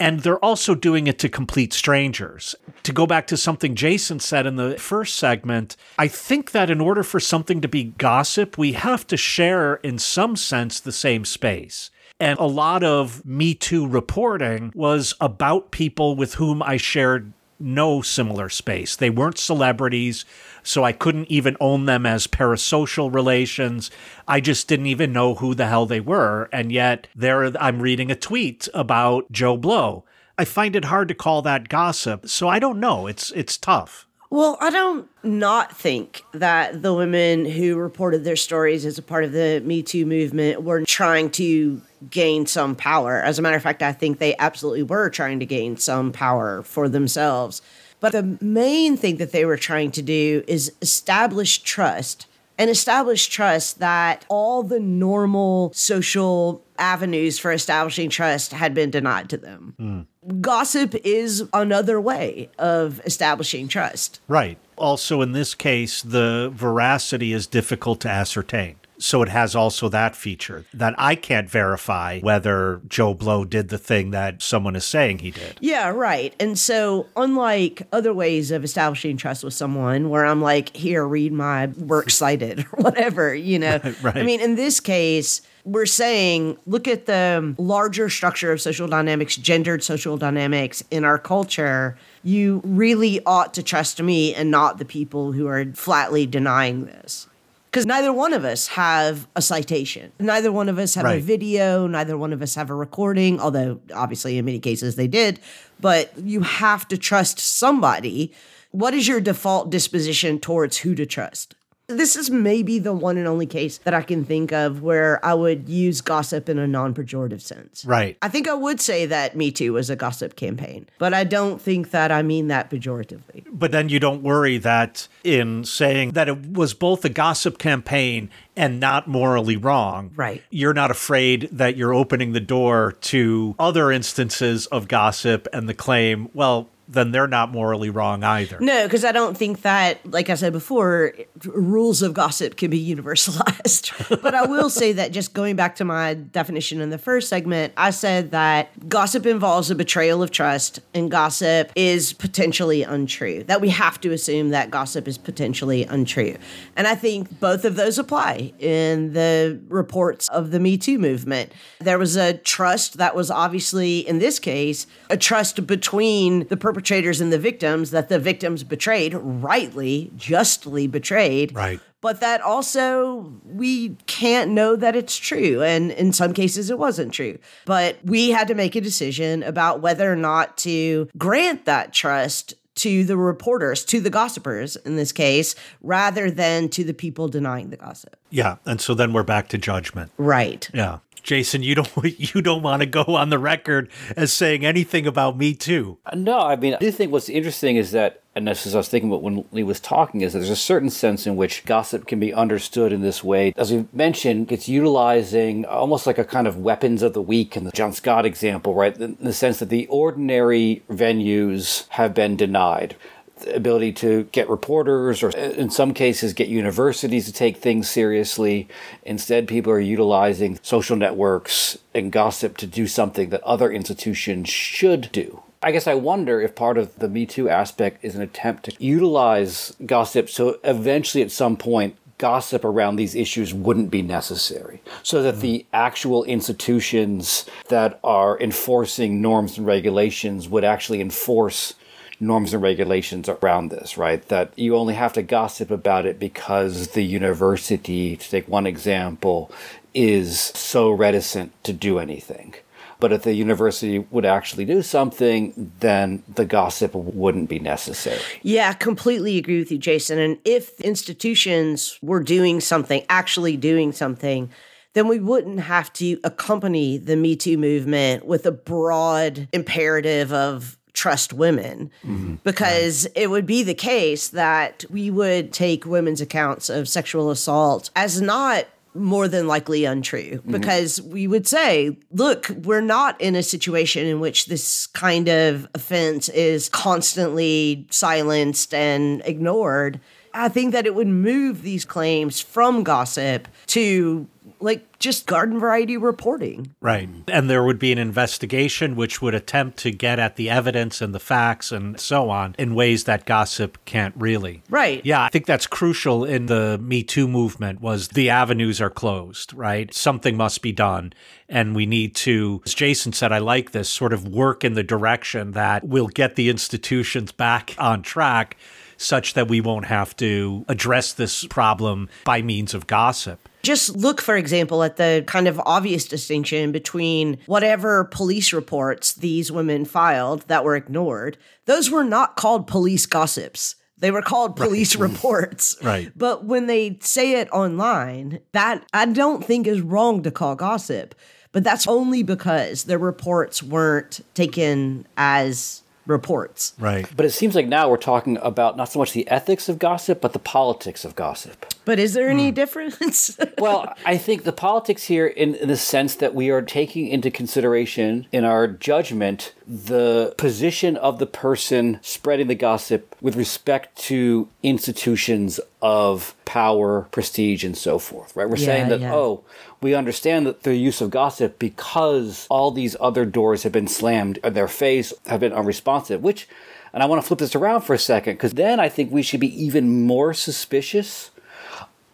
And they're also doing it to complete strangers. To go back to something Jason said in the first segment, I think that in order for something to be gossip, we have to share, in some sense, the same space. And a lot of Me Too reporting was about people with whom I shared no similar space. They weren't celebrities so I couldn't even own them as parasocial relations. I just didn't even know who the hell they were. And yet there I'm reading a tweet about Joe Blow. I find it hard to call that gossip. So I don't know. It's it's tough. Well, I don't not think that the women who reported their stories as a part of the Me Too movement were trying to gain some power. As a matter of fact, I think they absolutely were trying to gain some power for themselves. But the main thing that they were trying to do is establish trust and establish trust that all the normal social avenues for establishing trust had been denied to them. Mm. Gossip is another way of establishing trust. Right. Also, in this case, the veracity is difficult to ascertain. So it has also that feature that I can't verify whether Joe Blow did the thing that someone is saying he did. Yeah, right. And so, unlike other ways of establishing trust with someone where I'm like, here, read my works cited or whatever, you know, right. I mean, in this case, we're saying look at the larger structure of social dynamics, gendered social dynamics in our culture. You really ought to trust me and not the people who are flatly denying this because neither one of us have a citation. Neither one of us have right. a video. Neither one of us have a recording, although obviously in many cases they did. But you have to trust somebody. What is your default disposition towards who to trust? This is maybe the one and only case that I can think of where I would use gossip in a non pejorative sense. Right. I think I would say that Me Too was a gossip campaign, but I don't think that I mean that pejoratively. But then you don't worry that in saying that it was both a gossip campaign and not morally wrong. Right. You're not afraid that you're opening the door to other instances of gossip and the claim, well, then they're not morally wrong either. No, because I don't think that, like I said before, rules of gossip can be universalized. but I will say that just going back to my definition in the first segment, I said that gossip involves a betrayal of trust and gossip is potentially untrue. That we have to assume that gossip is potentially untrue. And I think both of those apply in the reports of the Me Too movement. There was a trust that was obviously, in this case, a trust between the perpetrators and the victims that the victims betrayed, rightly, justly betrayed. Right. But that also, we can't know that it's true. And in some cases, it wasn't true. But we had to make a decision about whether or not to grant that trust to the reporters, to the gossipers in this case, rather than to the people denying the gossip. Yeah, and so then we're back to judgment. Right. Yeah. Jason, you don't you don't want to go on the record as saying anything about me too. No, I mean, I do think what's interesting is that, and this is I was thinking about when Leigh was talking, is that there's a certain sense in which gossip can be understood in this way. As we mentioned, it's utilizing almost like a kind of weapons of the weak in the John Scott example, right? In the sense that the ordinary venues have been denied ability to get reporters or in some cases get universities to take things seriously. Instead, people are utilizing social networks and gossip to do something that other institutions should do. I guess I wonder if part of the Me Too aspect is an attempt to utilize gossip so eventually at some point gossip around these issues wouldn't be necessary so that the actual institutions that are enforcing norms and regulations would actually enforce norms and regulations around this, right? That you only have to gossip about it because the university, to take one example, is so reticent to do anything. But if the university would actually do something, then the gossip wouldn't be necessary. Yeah, completely agree with you, Jason. And if institutions were doing something, actually doing something, then we wouldn't have to accompany the Me Too movement with a broad imperative of trust women mm-hmm. because right. it would be the case that we would take women's accounts of sexual assault as not more than likely untrue mm-hmm. because mm-hmm. we would say, look, we're not in a situation in which this kind of offense is constantly silenced and ignored. I think that it would move these claims from gossip to like just garden variety reporting. Right. And there would be an investigation which would attempt to get at the evidence and the facts and so on in ways that gossip can't really. Right. Yeah, I think that's crucial in the Me Too movement was the avenues are closed, right? Something must be done and we need to as Jason said I like this sort of work in the direction that will get the institutions back on track such that we won't have to address this problem by means of gossip. Just look, for example, at the kind of obvious distinction between whatever police reports these women filed that were ignored. Those were not called police gossips. They were called police right. reports. Right. But when they say it online, that I don't think is wrong to call gossip. But that's only because the reports weren't taken as reports. Right. But it seems like now we're talking about not so much the ethics of gossip, but the politics of gossip. But is there any mm. difference? well, I think the politics here, in, in, the sense that we are taking into consideration in our judgment the position of the person spreading the gossip with respect to institutions of power, prestige, and so forth, right? We're yeah, saying that, yeah. oh, we understand that the use of gossip because all these other doors have been slammed in their face, have been unresponsive, which, and I want to flip this around for a second, because then I think we should be even more suspicious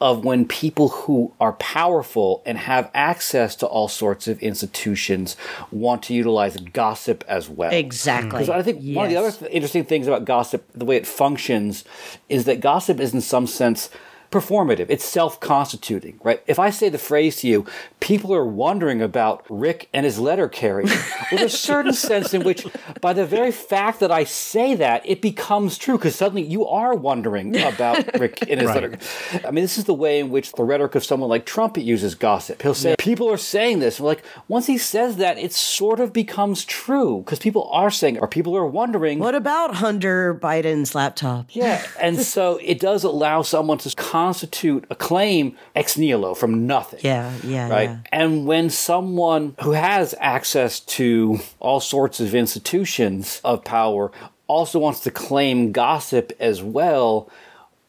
of when people who are powerful and have access to all sorts of institutions want to utilize gossip as well. Exactly. Because I think yes. one of the other th- interesting things about gossip, the way it functions, is that gossip is in some sense performative. It's self-constituting, right? If I say the phrase to you, people are wondering about Rick and his letter carrier. well, there's a certain sense in which, by the very fact that I say that, it becomes true because suddenly you are wondering about Rick and his right. letter. I mean, this is the way in which the rhetoric of someone like Trump uses gossip. He'll say, people are saying this. And like, once he says that, it sort of becomes true because people are saying, or people are wondering. What about Hunter Biden's laptop? Yeah. And so it does allow someone to constitute a claim ex nihilo from nothing. Yeah, yeah, right. Yeah. And when someone who has access to all sorts of institutions of power also wants to claim gossip as well,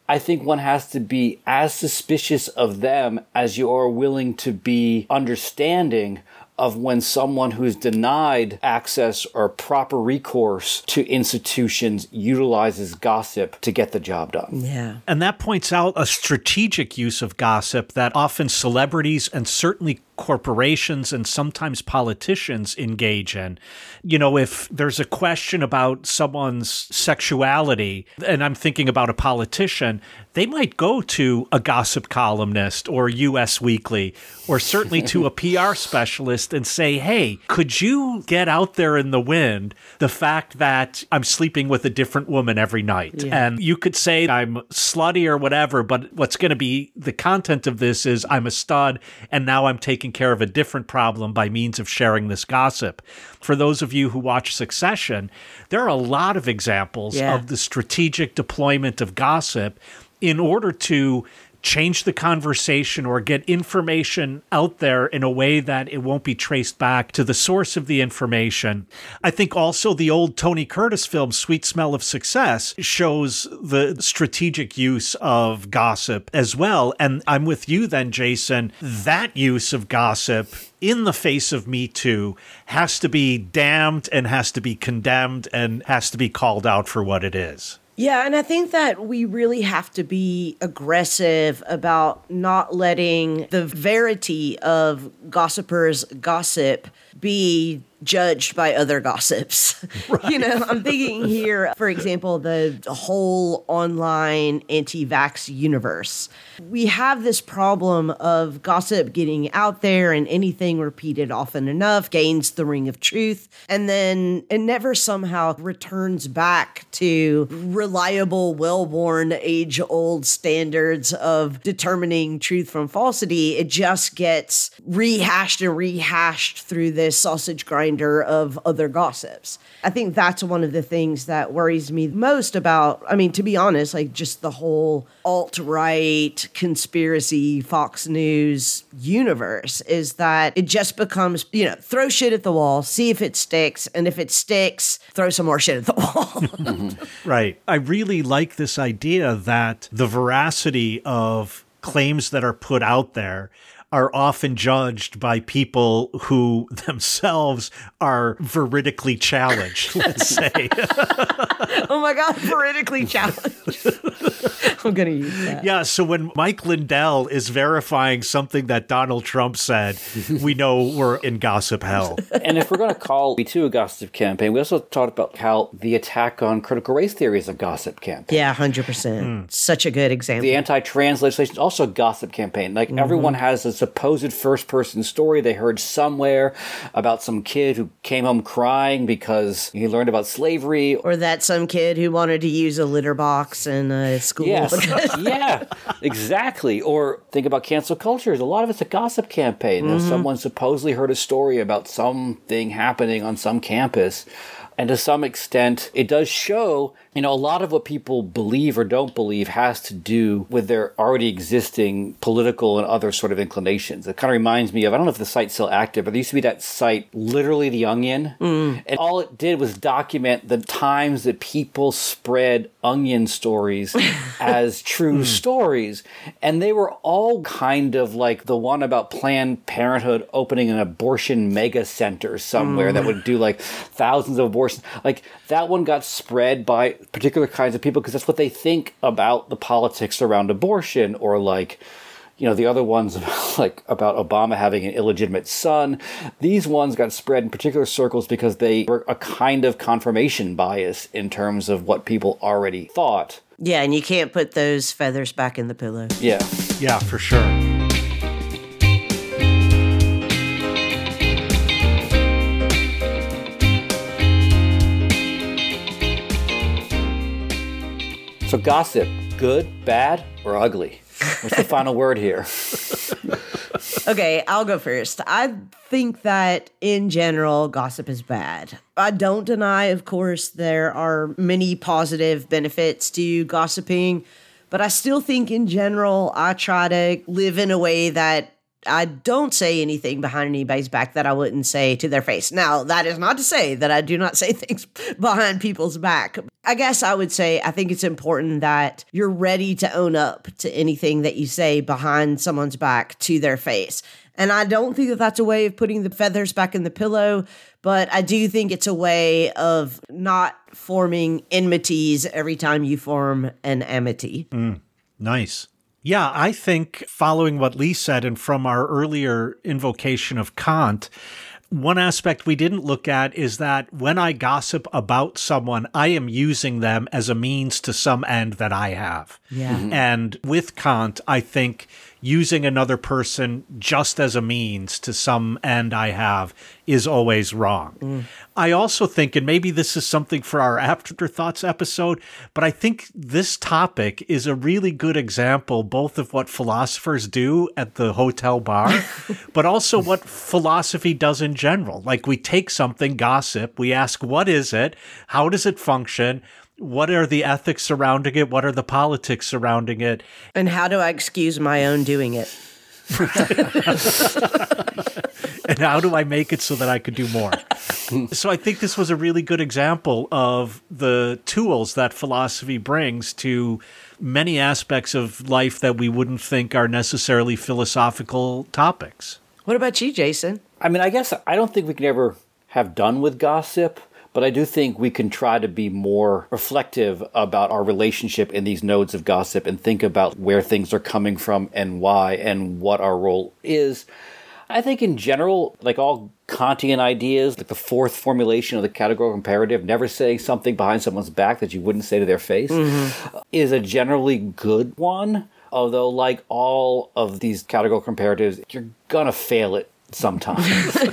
I think one has to be as suspicious of them as you are willing to be understanding of when someone who's denied access or proper recourse to institutions utilizes gossip to get the job done. Yeah. And that points out a strategic use of gossip that often celebrities and certainly corporations and sometimes politicians engage in. You know, if there's a question about someone's sexuality, and I'm thinking about a politician, they might go to a gossip columnist or US Weekly or certainly to a PR specialist and say, hey, could you get out there in the wind the fact that I'm sleeping with a different woman every night? Yeah. And you could say I'm slutty or whatever, but what's going to be the content of this is I'm a stud and now I'm taking care of a different problem by means of sharing this gossip. For those of you who watch Succession, there are a lot of examples Yeah. of the strategic deployment of gossip in order to change the conversation or get information out there in a way that it won't be traced back to the source of the information. I think also the old Tony Curtis film, Sweet Smell of Success, shows the strategic use of gossip as well. And I'm with you then, Jason. That use of gossip in the face of Me Too has to be damned and has to be condemned and has to be called out for what it is. Yeah, and I think that we really have to be aggressive about not letting the verity of gossipers' gossip be judged by other gossips. you know, I'm thinking here, for example, the whole online anti vax universe. We have this problem of gossip getting out there and anything repeated often enough gains the ring of truth. And then it never somehow returns back to reliable, well worn, age old standards of determining truth from falsity. It just gets rehashed and rehashed through this sausage of other gossips. I think that's one of the things that worries me most about, I mean, to be honest, like just the whole alt right conspiracy Fox News universe is that it just becomes, you know, throw shit at the wall, see if it sticks. And if it sticks, throw some more shit at the wall. Right. I really like this idea that the veracity of claims that are put out there are often judged by people who themselves are veridically challenged, let's say. oh my God, politically challenged. I'm going to use that. yeah, so when Mike Lindell is verifying something that Donald Trump said, we know we're in gossip hell. and if we're going to call Me Too a gossip campaign, we also talked about how the attack on critical race theory is a gossip campaign. Yeah, 100%. Hmm. Such a good example. The anti-trans legislation is also a gossip campaign. Like mm-hmm. everyone has a supposed first-person story they heard somewhere about some kid who came home crying because he learned about slavery. or that some kid who wanted to use a litter box in a school. Yes, yeah, exactly. Or think about cancel culture. A lot of it's a gossip campaign. There's mm-hmm. Someone supposedly heard a story about something happening on some campus. And to some extent, it does show, you know, a lot of what people believe or don't believe has to do with their already existing political and other sort of inclinations. It kind of reminds me of, I don't know if the site's still active, but there used to be that site, literally The Onion. Mm. And all it did was document the times that people spread onion stories as true hmm. stories. And they were all kind of like the one about Planned Parenthood opening an abortion mega center somewhere that hmm. would do like thousands of abortions. Like that one got spread by particular kinds of people because that's what they think about the politics around abortion or like you know the other ones about, like about Obama having an illegitimate son. These ones got spread in particular circles because they were a kind of confirmation bias in terms of what people already thought. yeah, and you can't put those feathers back in the pillow. Yeah. Yeah, for sure. So gossip, good, bad, or ugly? What's the final word here? Okay, I'll go first. I think that in general, gossip is bad. I don't deny, of course, there are many positive benefits to gossiping, but I still think in general, I try to live in a way that I don't say anything behind anybody's back that I wouldn't say to their face. Now, that is not to say that I do not say things behind people's back. I guess I would say I think it's important that you're ready to own up to anything that you say behind someone's back to their face. And I don't think that that's a way of putting the feathers back in the pillow, but I do think it's a way of not forming enmities every time you form an amity. Mm, Nice. Yeah, I think following what Leigh said and from our earlier invocation of Kant, one aspect we didn't look at is that when I gossip about someone, I am using them as a means to some end that I have. Yeah. Mhm. And with Kant, I think using another person just as a means to some end I have is always wrong. Mm. I also think, and maybe this is something for our afterthoughts episode, but I think this topic is a really good example both of what philosophers do at the hotel bar, but also what philosophy does in general. Like we take something, gossip, we ask, what is it? How does it function? What are the ethics surrounding it? What are the politics surrounding it? And how do I excuse my own doing it? and how do I make it so that I could do more? so I think this was a really good example of the tools that philosophy brings to many aspects of life that we wouldn't think are necessarily philosophical topics. What about you, Jason? I mean, I guess I don't think we can ever have done with gossip, but I do think we can try to be more reflective about our relationship in these nodes of gossip and think about where things are coming from and why and what our role is. I think in general, like all Kantian ideas, like the fourth formulation of the categorical imperative, never saying something behind someone's back that you wouldn't say to their face, mm-hmm. is a generally good one. Although, like all of these categorical imperatives, you're gonna fail it sometimes.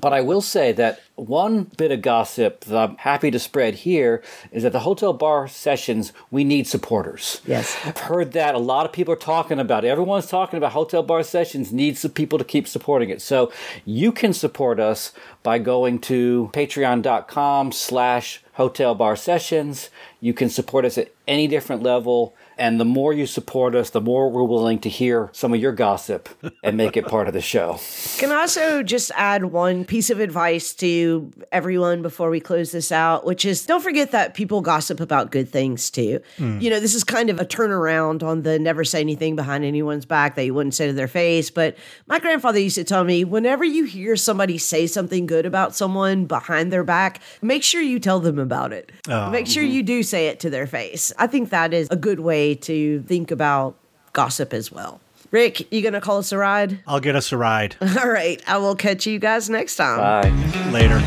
But I will say that one bit of gossip that I'm happy to spread here is that the hotel bar sessions, we need supporters. Yes. I've heard that a lot of people are talking about it. Everyone's talking about hotel bar sessions needs some people to keep supporting it. So you can support us by going to patreon.com slash hotel bar sessions. You can support us at any different level. And the more you support us, the more we're willing to hear some of your gossip and make it part of the show. Can I also just add one piece of advice to everyone before we close this out, which is don't forget that people gossip about good things too. Hmm. You know, this is kind of a turnaround on the never say anything behind anyone's back that you wouldn't say to their face. But my grandfather used to tell me whenever you hear somebody say something good about someone behind their back, make sure you tell them about it. Oh. make sure mm-hmm. you do say it to their face. I think that is a good way to think about gossip as well. Rick, you gonna call us a ride? I'll get us a ride All right, I will catch you guys next time. Bye. later.